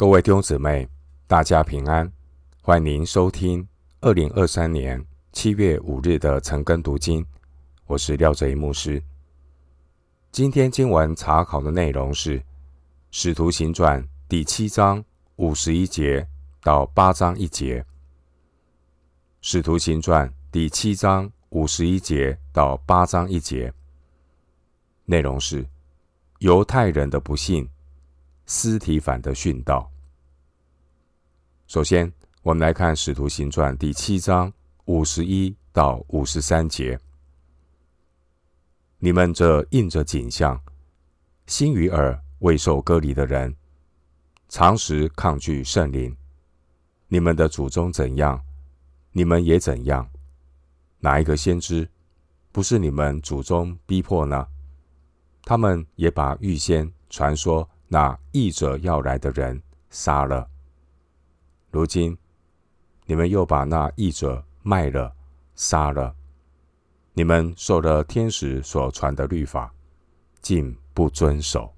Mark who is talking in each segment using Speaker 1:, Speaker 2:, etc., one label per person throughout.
Speaker 1: 各位弟兄姊妹，大家平安，欢迎收听二零二三年七月五日的晨更读经。我是廖哲一牧师。今天经文查考的内容是《使徒行传》第七章五十一节到八章一节，《使徒行传》第七章五十一节到八章一节，内容是犹太人的不幸。司提反的殉道。首先，我们来看《使徒行传》第七章五十一到五十三节：你们这印着景象、心与耳未受割离的人，常时抗拒圣灵。你们的祖宗怎样，你们也怎样。哪一个先知不是你们祖宗逼迫呢？他们也把预先传说。那义者要来的人杀了，如今你们又把那义者卖了、杀了。你们受了天使所传的律法，竟不遵守。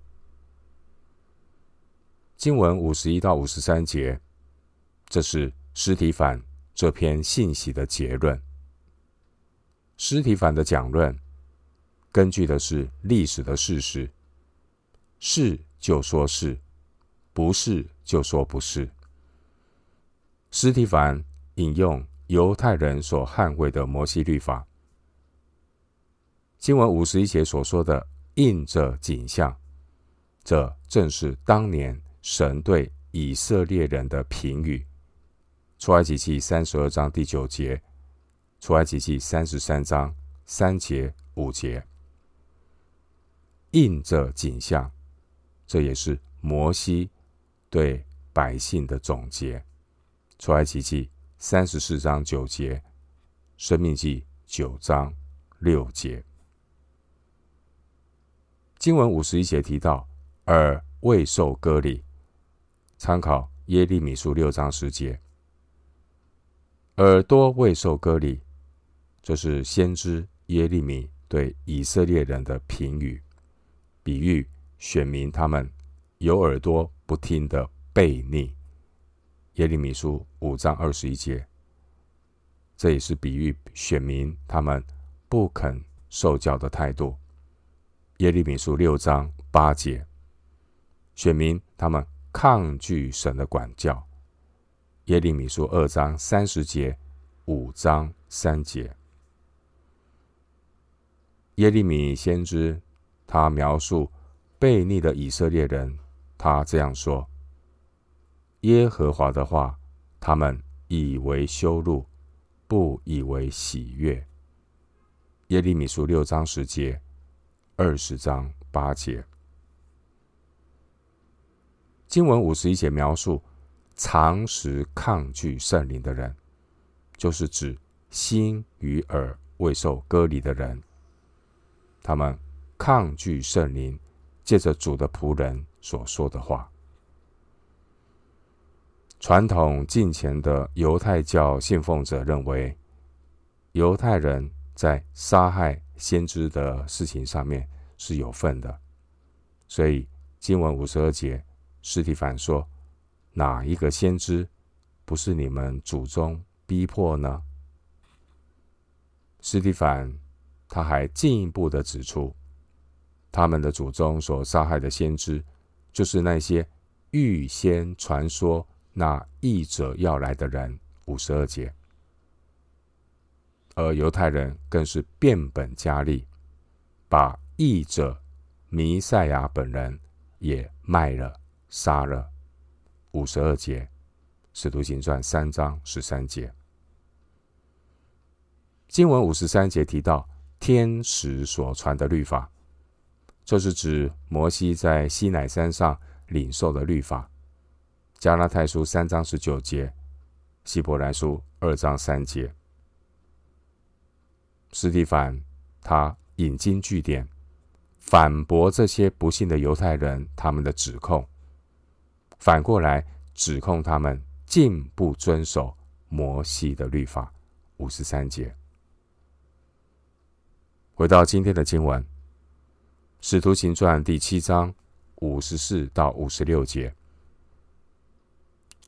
Speaker 1: 经文五十一到五十三节，这是尸体反这篇信息的结论。尸体反的讲论根据的是历史的事实，是。就说是，不是就说不是。斯提凡引用犹太人所捍卫的摩西律法，经文五十一节所说的印着景象，这正是当年神对以色列人的评语。出埃及记三十二章第九节，出埃及记三十三章三节五节，印着景象。这也是摩西对百姓的总结。出埃及记三十四章九节，申命记九章六节。经文五十一节提到耳未受割礼，参考耶利米书六章十节。耳朵未受割礼，这是先知耶利米对以色列人的评语，比喻。选民他们有耳朵不听的悖逆，耶利米书五章二十一节，这也是比喻选民他们不肯受教的态度。耶利米书六章八节，选民他们抗拒神的管教。耶利米书二章三十节，五章三节，耶利米先知他描述。悖逆的以色列人，他这样说：“耶和华的话，他们以为羞辱，不以为喜悦。”耶利米书六章十节，二十章八节。经文五十一节描述常时抗拒圣灵的人，就是指心与耳未受割礼的人，他们抗拒圣灵。借着主的仆人所说的话，传统近前的犹太教信奉者认为，犹太人在杀害先知的事情上面是有份的，所以经文五十二节，司提凡说：“哪一个先知不是你们祖宗逼迫呢？”司提反他还进一步的指出。他们的祖宗所杀害的先知，就是那些预先传说那义者要来的人。五十二节，而犹太人更是变本加厉，把义者弥赛亚本人也卖了、杀了。五十二节，使徒行传三章十三节，经文五十三节提到天使所传的律法。这是指摩西在西乃山上领受的律法，《加拉太书》三章十九节，《希伯来书》二章三节。斯蒂凡他引经据典，反驳这些不信的犹太人他们的指控，反过来指控他们竟不遵守摩西的律法。五十三节。回到今天的经文。使徒行传第七章五十四到五十六节，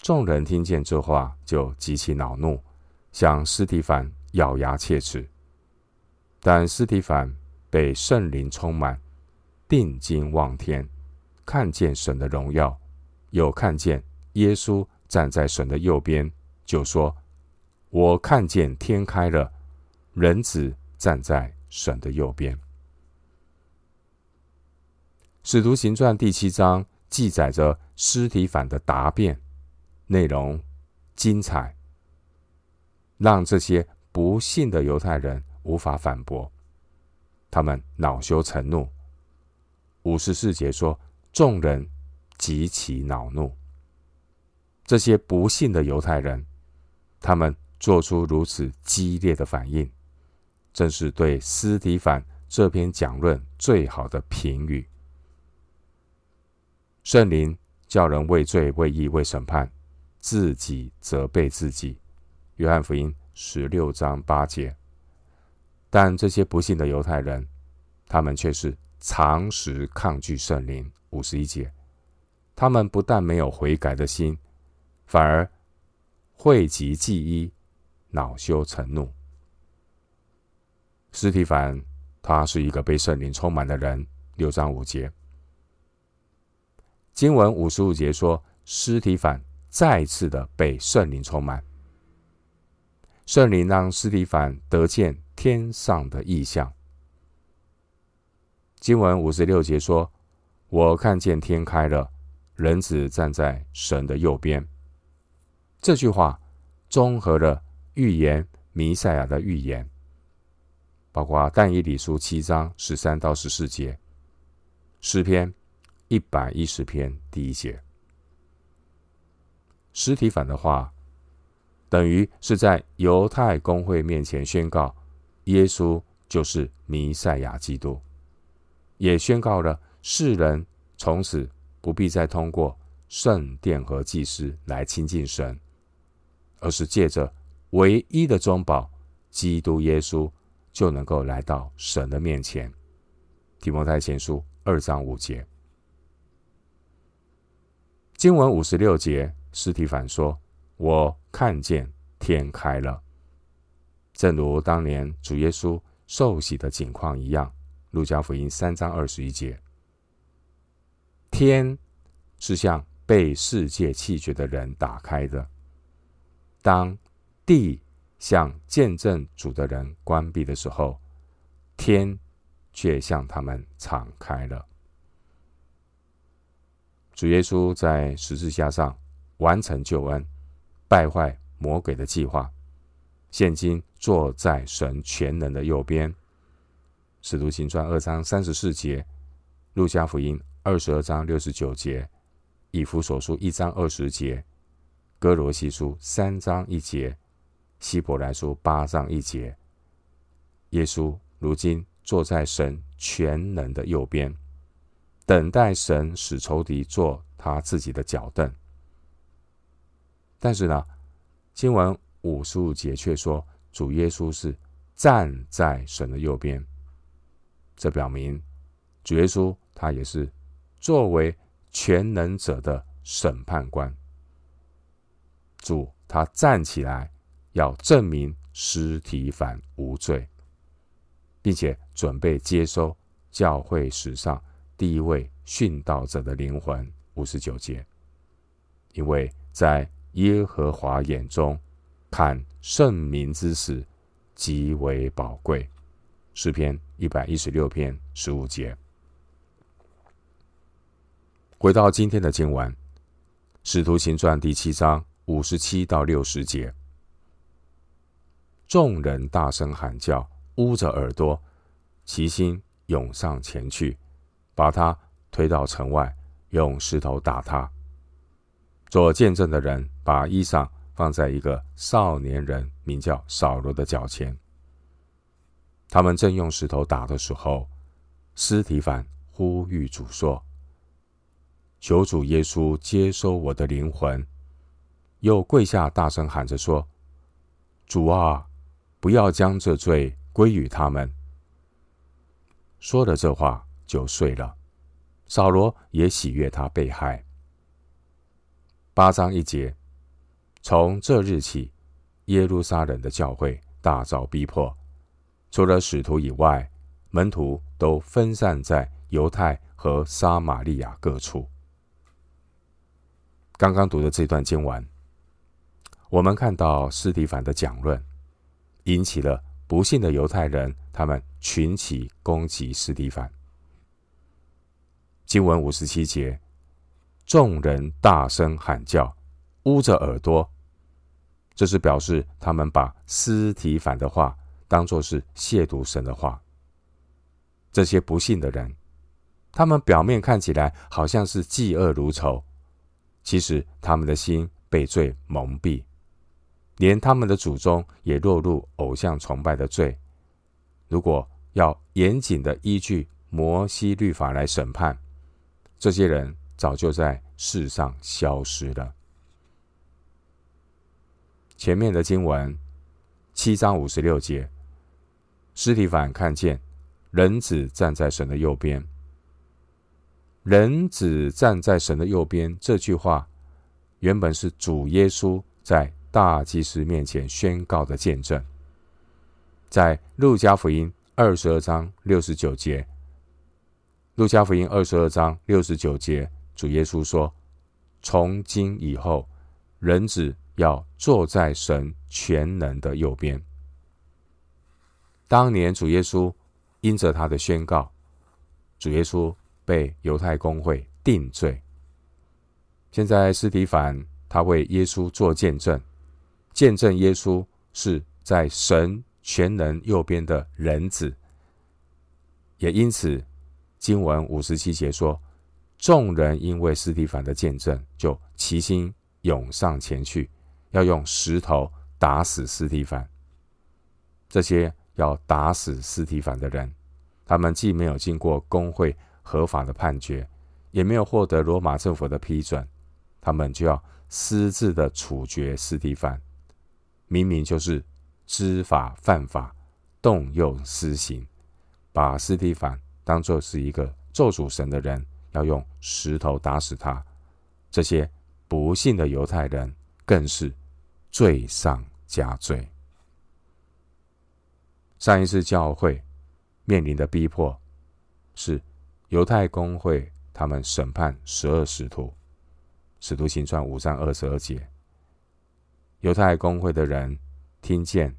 Speaker 1: 众人听见这话，就极其恼怒，向斯提凡咬牙切齿。但斯提凡被圣灵充满，定睛望天，看见神的荣耀，又看见耶稣站在神的右边，就说：“我看见天开了，人子站在神的右边。”使徒行传第七章记载着司提反的答辩，内容精彩，让这些不信的犹太人。无法反驳，他们恼羞成怒。五十四节说，众人极其恼怒。这些不信的犹太人，他们做出如此激烈的反应，正是对斯提反这篇讲论最好的评语。圣灵叫人畏罪、畏义、畏审判，自己责备自己。约翰福音十六章八节。但这些不幸的犹太人，他们却是常时抗拒圣灵。五十一节，他们不但没有悔改的心，反而讳疾忌医，恼羞成怒。斯提凡，他是一个被圣灵充满的人。六章五节，经文五十五节说，司提反再次的被圣灵充满，圣灵让司提反得见。天上的异象。经文五十六节说：“我看见天开了，人子站在神的右边。”这句话综合了预言弥赛亚的预言，包括但以理书七章十三到十四节，诗篇一百一十篇第一节。实体反的话，等于是在犹太公会面前宣告。耶稣就是弥赛亚基督，也宣告了世人从此不必再通过圣殿和祭司来亲近神，而是借着唯一的中保基督耶稣就能够来到神的面前。提摩太前书二章五节，经文五十六节，司提反说：“我看见天开了。”正如当年主耶稣受洗的景况一样，《路加福音》三章二十一节，天是向被世界弃绝的人打开的；当地向见证主的人关闭的时候，天却向他们敞开了。主耶稣在十字架上完成救恩，败坏魔鬼的计划。现今坐在神全能的右边，《使徒行传》二章三十四节，《路加福音》二十二章六十九节，《以弗所书》一章二十节，《哥罗西书》三章一节，《希伯来书》八章一节。耶稣如今坐在神全能的右边，等待神使仇敌坐他自己的脚凳。但是呢，经文。五十五节却说，主耶稣是站在神的右边，这表明主耶稣他也是作为全能者的审判官。主他站起来要证明司提反无罪，并且准备接收教会史上第一位殉道者的灵魂。五十九节，因为在耶和华眼中。看圣民之死极为宝贵，诗篇一百一十六篇十五节。回到今天的经文，《使徒行传》第七章五十七到六十节，众人大声喊叫，捂着耳朵，齐心涌上前去，把他推到城外，用石头打他。做见证的人把衣裳。放在一个少年人名叫扫罗的脚前。他们正用石头打的时候，斯提凡呼吁主说：“求主耶稣接收我的灵魂。”又跪下大声喊着说：“主啊，不要将这罪归于他们。”说了这话就睡了。扫罗也喜悦他被害。八章一节。从这日起，耶路撒冷的教会大遭逼迫，除了使徒以外，门徒都分散在犹太和撒玛利亚各处。刚刚读的这段经文，我们看到斯提凡的讲论，引起了不幸的犹太人，他们群起攻击斯提凡。经文五十七节，众人大声喊叫，捂着耳朵。这是表示他们把司提反的话当作是亵渎神的话。这些不信的人，他们表面看起来好像是嫉恶如仇，其实他们的心被罪蒙蔽，连他们的祖宗也落入偶像崇拜的罪。如果要严谨的依据摩西律法来审判，这些人早就在世上消失了。前面的经文七章五十六节，司提反看见人子站在神的右边。人子站在神的右边这句话，原本是主耶稣在大祭司面前宣告的见证。在路加福音二十二章六十九节，路加福音二十二章六十九节，主耶稣说：“从今以后，人子。”要坐在神全能的右边。当年主耶稣因着他的宣告，主耶稣被犹太公会定罪。现在斯提凡他为耶稣做见证，见证耶稣是在神全能右边的人子。也因此，经文五十七节说，众人因为斯蒂凡的见证，就齐心涌上前去。要用石头打死斯蒂凡。这些要打死斯蒂凡的人，他们既没有经过工会合法的判决，也没有获得罗马政府的批准，他们就要私自的处决斯蒂凡，明明就是知法犯法，动用私刑，把斯蒂凡当做是一个咒诅神的人，要用石头打死他。这些不幸的犹太人更是。罪上加罪。上一次教会面临的逼迫，是犹太公会他们审判十二使徒，使徒行传五章二十二节。犹太公会的人听见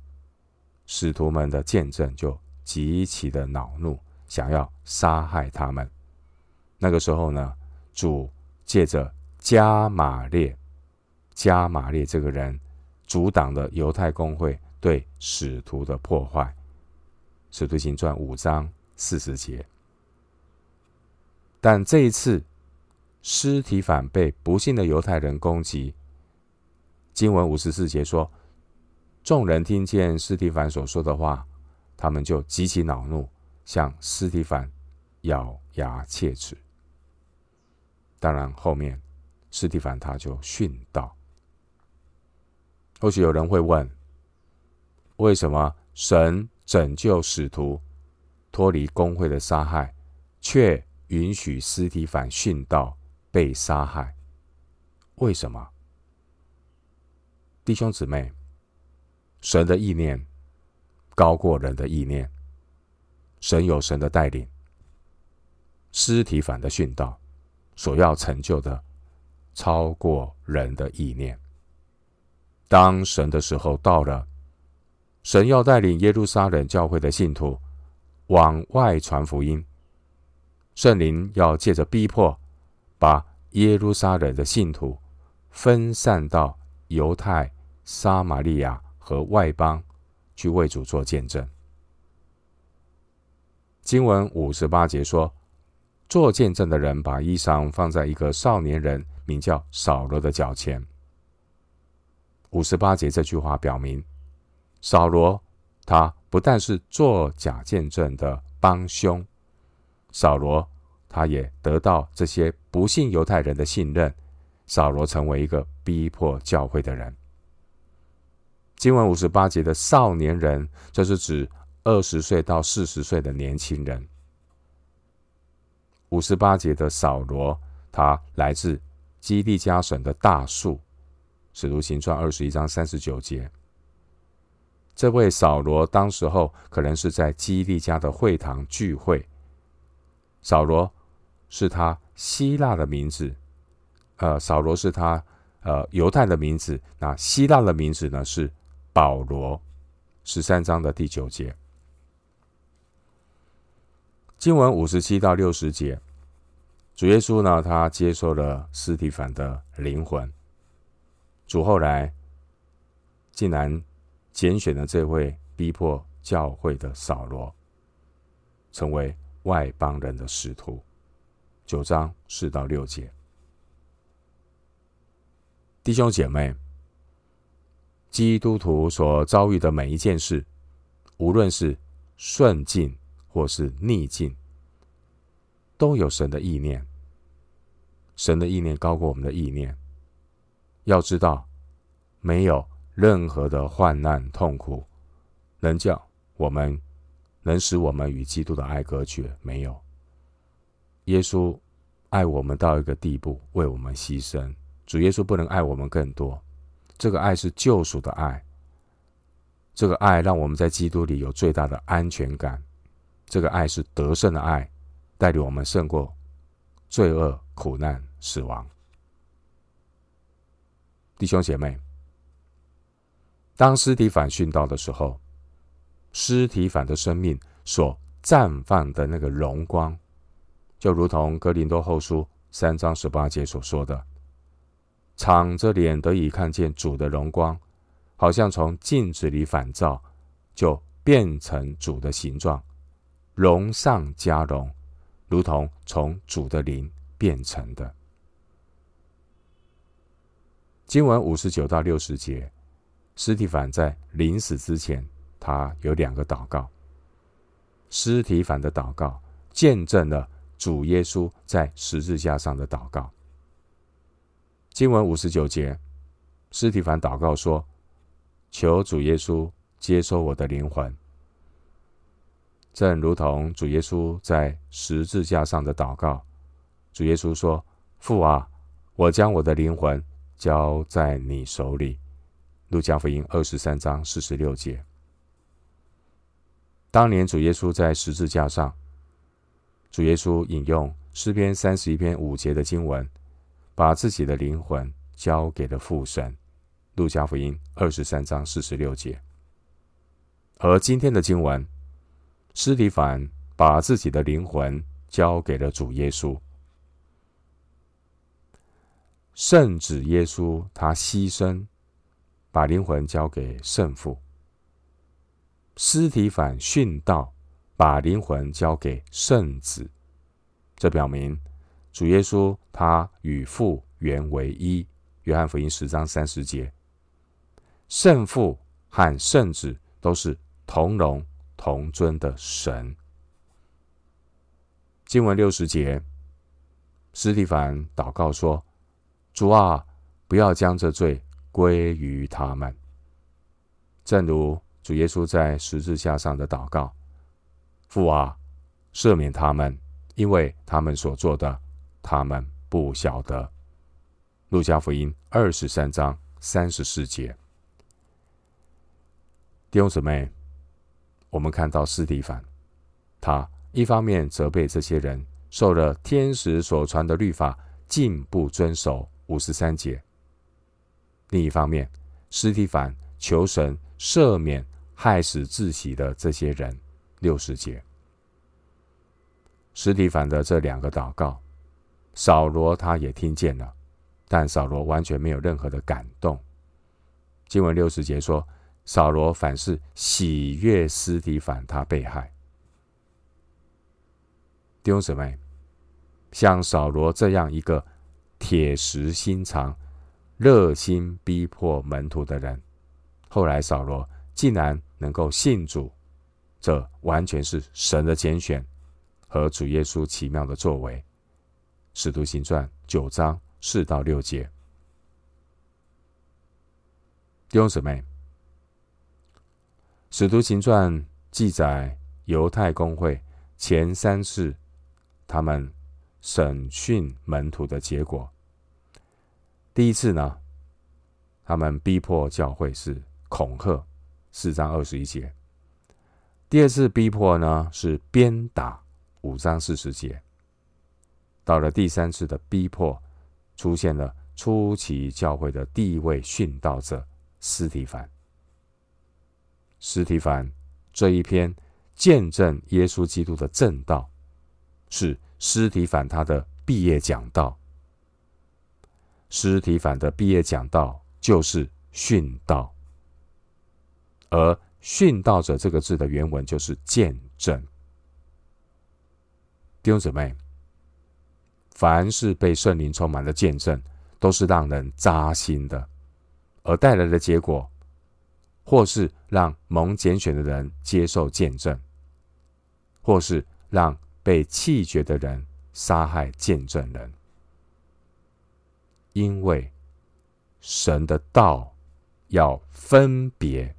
Speaker 1: 使徒们的见证，就极其的恼怒，想要杀害他们。那个时候呢，主借着加玛列，加玛列这个人。阻挡了犹太公会对使徒的破坏，《使徒行传》五章四十节。但这一次，司提反被不幸的犹太人攻击。经文五十四节说，众人听见司提反所说的话，他们就极其恼怒，向斯提反咬牙切齿。当然，后面斯提反他就殉道。或许有人会问：为什么神拯救使徒脱离公会的杀害，却允许斯提反殉道被杀害？为什么？弟兄姊妹，神的意念高过人的意念，神有神的带领。司提反的殉道所要成就的，超过人的意念。当神的时候到了，神要带领耶路撒冷教会的信徒往外传福音，圣灵要借着逼迫，把耶路撒冷的信徒分散到犹太、撒玛利亚和外邦去为主做见证。经文五十八节说，做见证的人把衣裳放在一个少年人名叫扫罗的脚前。五十八节这句话表明，扫罗他不但是作假见证的帮凶，扫罗他也得到这些不信犹太人的信任，扫罗成为一个逼迫教会的人。经文五十八节的少年人，这是指二十岁到四十岁的年轻人。五十八节的扫罗，他来自基利家省的大树。使徒行传二十一章三十九节。这位扫罗当时候可能是在基利家的会堂聚会。扫罗是他希腊的名字，呃，扫罗是他呃犹太的名字。那希腊的名字呢是保罗。十三章的第九节，经文五十七到六十节，主耶稣呢，他接受了司提反的灵魂。主后来竟然拣选了这位逼迫教会的扫罗，成为外邦人的使徒。九章四到六节，弟兄姐妹。基督徒所遭遇的每一件事，无论是顺境或是逆境，都有神的意念。神的意念高过我们的意念。要知道，没有任何的患难痛苦能叫我们能使我们与基督的爱隔绝。没有。耶稣爱我们到一个地步，为我们牺牲。主耶稣不能爱我们更多。这个爱是救赎的爱，这个爱让我们在基督里有最大的安全感。这个爱是得胜的爱，带领我们胜过罪恶、苦难、死亡。弟兄姐妹，当尸体反殉道的时候，尸体反的生命所绽放的那个荣光，就如同哥林多后书三章十八节所说的。敞着脸得以看见主的荣光，好像从镜子里反照，就变成主的形状，荣上加荣，如同从主的灵变成的。经文五十九到六十节，司提凡在临死之前，他有两个祷告。司提凡的祷告见证了主耶稣在十字架上的祷告。经文五十九节，司提凡祷告说：“求主耶稣接收我的灵魂，正如同主耶稣在十字架上的祷告。”主耶稣说：“父啊，我将我的灵魂交在你手里。”路加福音二十三章四十六节。当年主耶稣在十字架上，主耶稣引用诗篇三十一篇五节的经文。把自己的灵魂交给了父神，路加福音二十三章四十六节。而今天的经文，司提反把自己的灵魂交给了主耶稣，圣子耶稣他牺牲，把灵魂交给圣父。司提反殉道，把灵魂交给圣子，这表明。主耶稣他与父原为一，约翰福音十章三十节。圣父和圣子都是同荣同尊的神。经文六十节，斯蒂凡祷告说：“主啊，不要将这罪归于他们。”正如主耶稣在十字架上的祷告：“父啊，赦免他们，因为他们所做的。”他们不晓得。路加福音二十三章三十四节，弟兄姊妹，我们看到司提反，他一方面责备这些人受了天使所传的律法，竟不遵守五十三节；另一方面，司提反求神赦免害死自己的这些人六十节。斯蒂凡的这两个祷告。扫罗他也听见了，但扫罗完全没有任何的感动。经文六十节说，扫罗反是喜悦司提反他被害。弟兄姊妹，像扫罗这样一个铁石心肠、热心逼迫门徒的人，后来扫罗竟然能够信主，这完全是神的拣选和主耶稣奇妙的作为。使徒行传九章四到六节，弟兄姊妹，使徒行传记载犹太公会前三次他们审讯门徒的结果。第一次呢，他们逼迫教会是恐吓，四章二十一节。第二次逼迫呢是鞭打，五章四十节。到了第三次的逼迫，出现了初期教会的第一位殉道者斯提凡。司提凡这一篇见证耶稣基督的正道，是司提凡他的毕业讲道。司提凡的毕业讲道就是殉道，而殉道者这个字的原文就是见证。弟兄姊妹，凡是被圣灵充满的见证，都是让人扎心的，而带来的结果，或是让蒙拣选的人接受见证，或是让被弃绝的人杀害见证人。因为神的道要分别，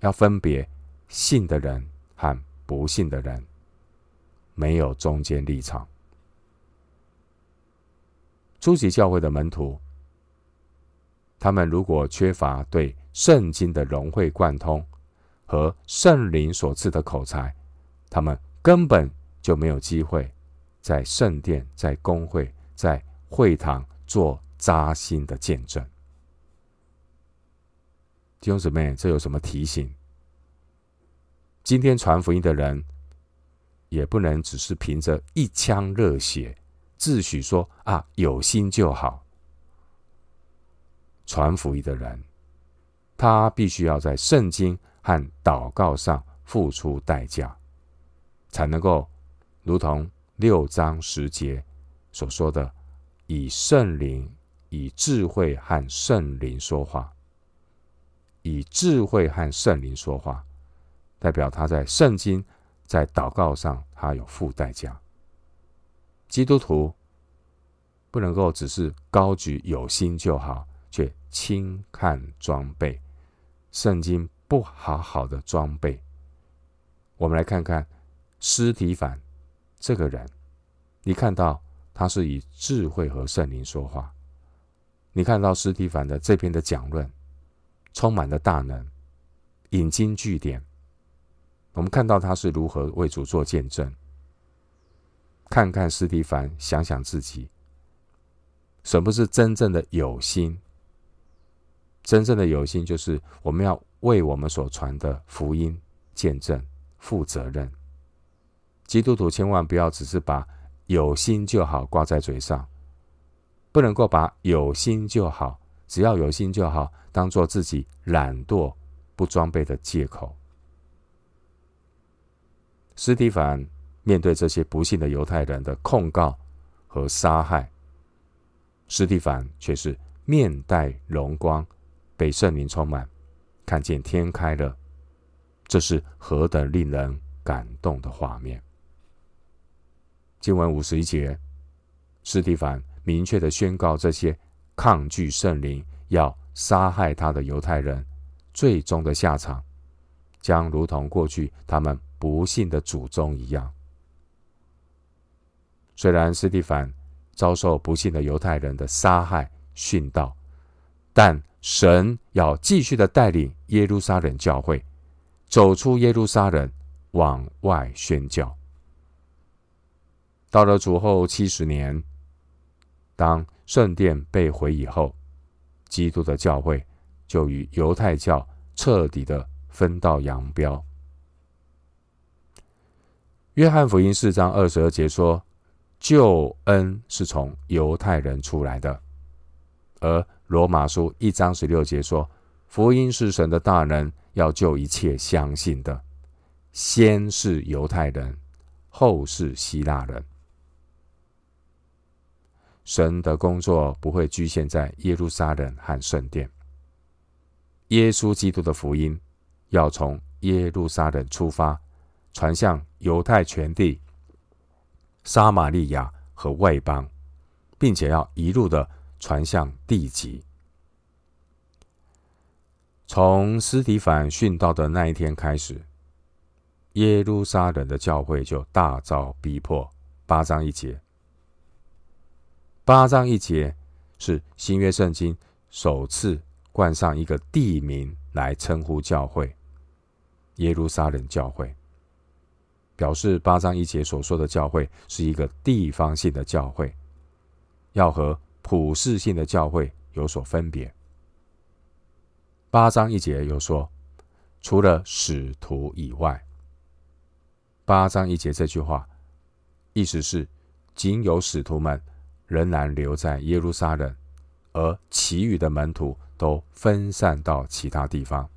Speaker 1: 要分别信的人和不信的人，没有中间立场。初级教会的门徒，他们如果缺乏对圣经的融会贯通和圣灵所赐的口才，他们根本就没有机会在圣殿、在公会、在会堂做。扎心的见证，弟兄姊妹，这有什么提醒？今天传福音的人，也不能只是凭着一腔热血，自诩说啊，有心就好。传福音的人，他必须要在圣经和祷告上付出代价，才能够如同六章十节所说的，以圣灵。以智慧和圣灵说话，以智慧和圣灵说话，代表他在圣经、在祷告上，他有付代价。基督徒不能够只是高举有心就好，却轻看装备。圣经不好好的装备。我们来看看司提凡这个人，你看到他是以智慧和圣灵说话。你看到司提凡的这篇的讲论，充满了大能，引经据典。我们看到他是如何为主做见证。看看司提凡，想想自己，什么是真正的有心？真正的有心，就是我们要为我们所传的福音见证负责任。基督徒千万不要只是把有心就好挂在嘴上。不能够把有心就好，只要有心就好，当做自己懒惰不装备的借口。斯蒂凡面对这些不幸的犹太人的控告和杀害，斯蒂凡却是面带荣光，被圣灵充满，看见天开了，这是何等令人感动的画面！经文五十一节，斯蒂凡。明确的宣告，这些抗拒圣灵、要杀害他的犹太人，最终的下场将如同过去他们不幸的祖宗一样。虽然斯蒂凡遭受不幸的犹太人的杀害、殉道，但神要继续的带领耶路撒冷教会走出耶路撒冷，往外宣教。到了主后七十年。当圣殿被毁以后，基督的教会就与犹太教彻底的分道扬镳。约翰福音四章二十二节说：“救恩是从犹太人出来的。”而罗马书一章十六节说：“福音是神的大能，要救一切相信的，先是犹太人，后是希腊人。”神的工作不会局限在耶路撒冷和圣殿。耶稣基督的福音要从耶路撒冷出发，传向犹太全地、撒玛利亚和外邦，并且要一路的传向地极。从斯提反殉道的那一天开始，耶路撒冷的教会就大遭逼迫。八章一节。八章一节是新约圣经首次冠上一个地名来称呼教会——耶路撒冷教会，表示八章一节所说的教会是一个地方性的教会，要和普世性的教会有所分别。八章一节又说，除了使徒以外，八章一节这句话意思是，仅有使徒们仍然留在耶路撒冷，而其余的门徒都分散到其他地方。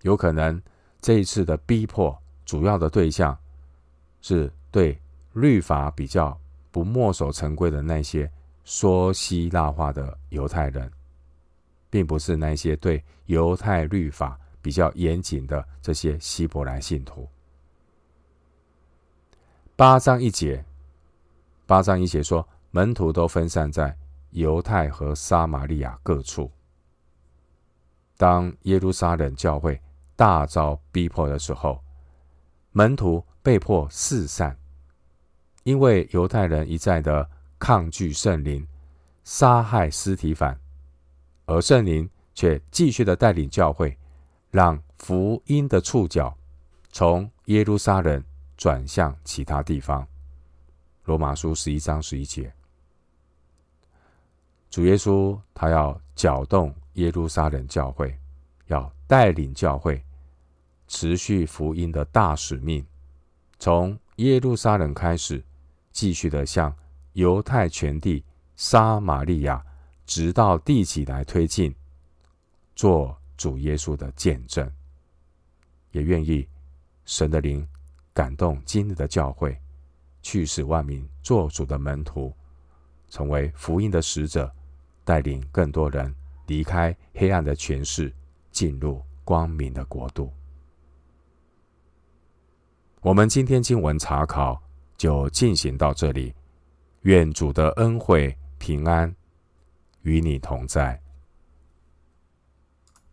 Speaker 1: 有可能这一次的逼迫主要的对象是对律法比较不墨守成规的那些说希腊话的犹太人。并不是那些对犹太律法比较严谨的这些希伯来信徒。八章一节，八章一节说，门徒都分散在犹太和撒玛利亚各处。当耶路撒冷教会大遭逼迫的时候，门徒被迫四散，因为犹太人一再的抗拒圣灵，杀害尸体反。而圣灵却继续的带领教会，让福音的触角从耶路撒冷转向其他地方。罗马书十一章十一节，主耶稣他要搅动耶路撒冷教会，要带领教会持续福音的大使命，从耶路撒冷开始，继续的向犹太全地、撒玛利亚。直到地极来推进，做主耶稣的见证，也愿意神的灵感动今日的教会，去使万民做主的门徒，成为福音的使者，带领更多人离开黑暗的权势，进入光明的国度。我们今天经文查考就进行到这里，愿主的恩惠平安。与你同在。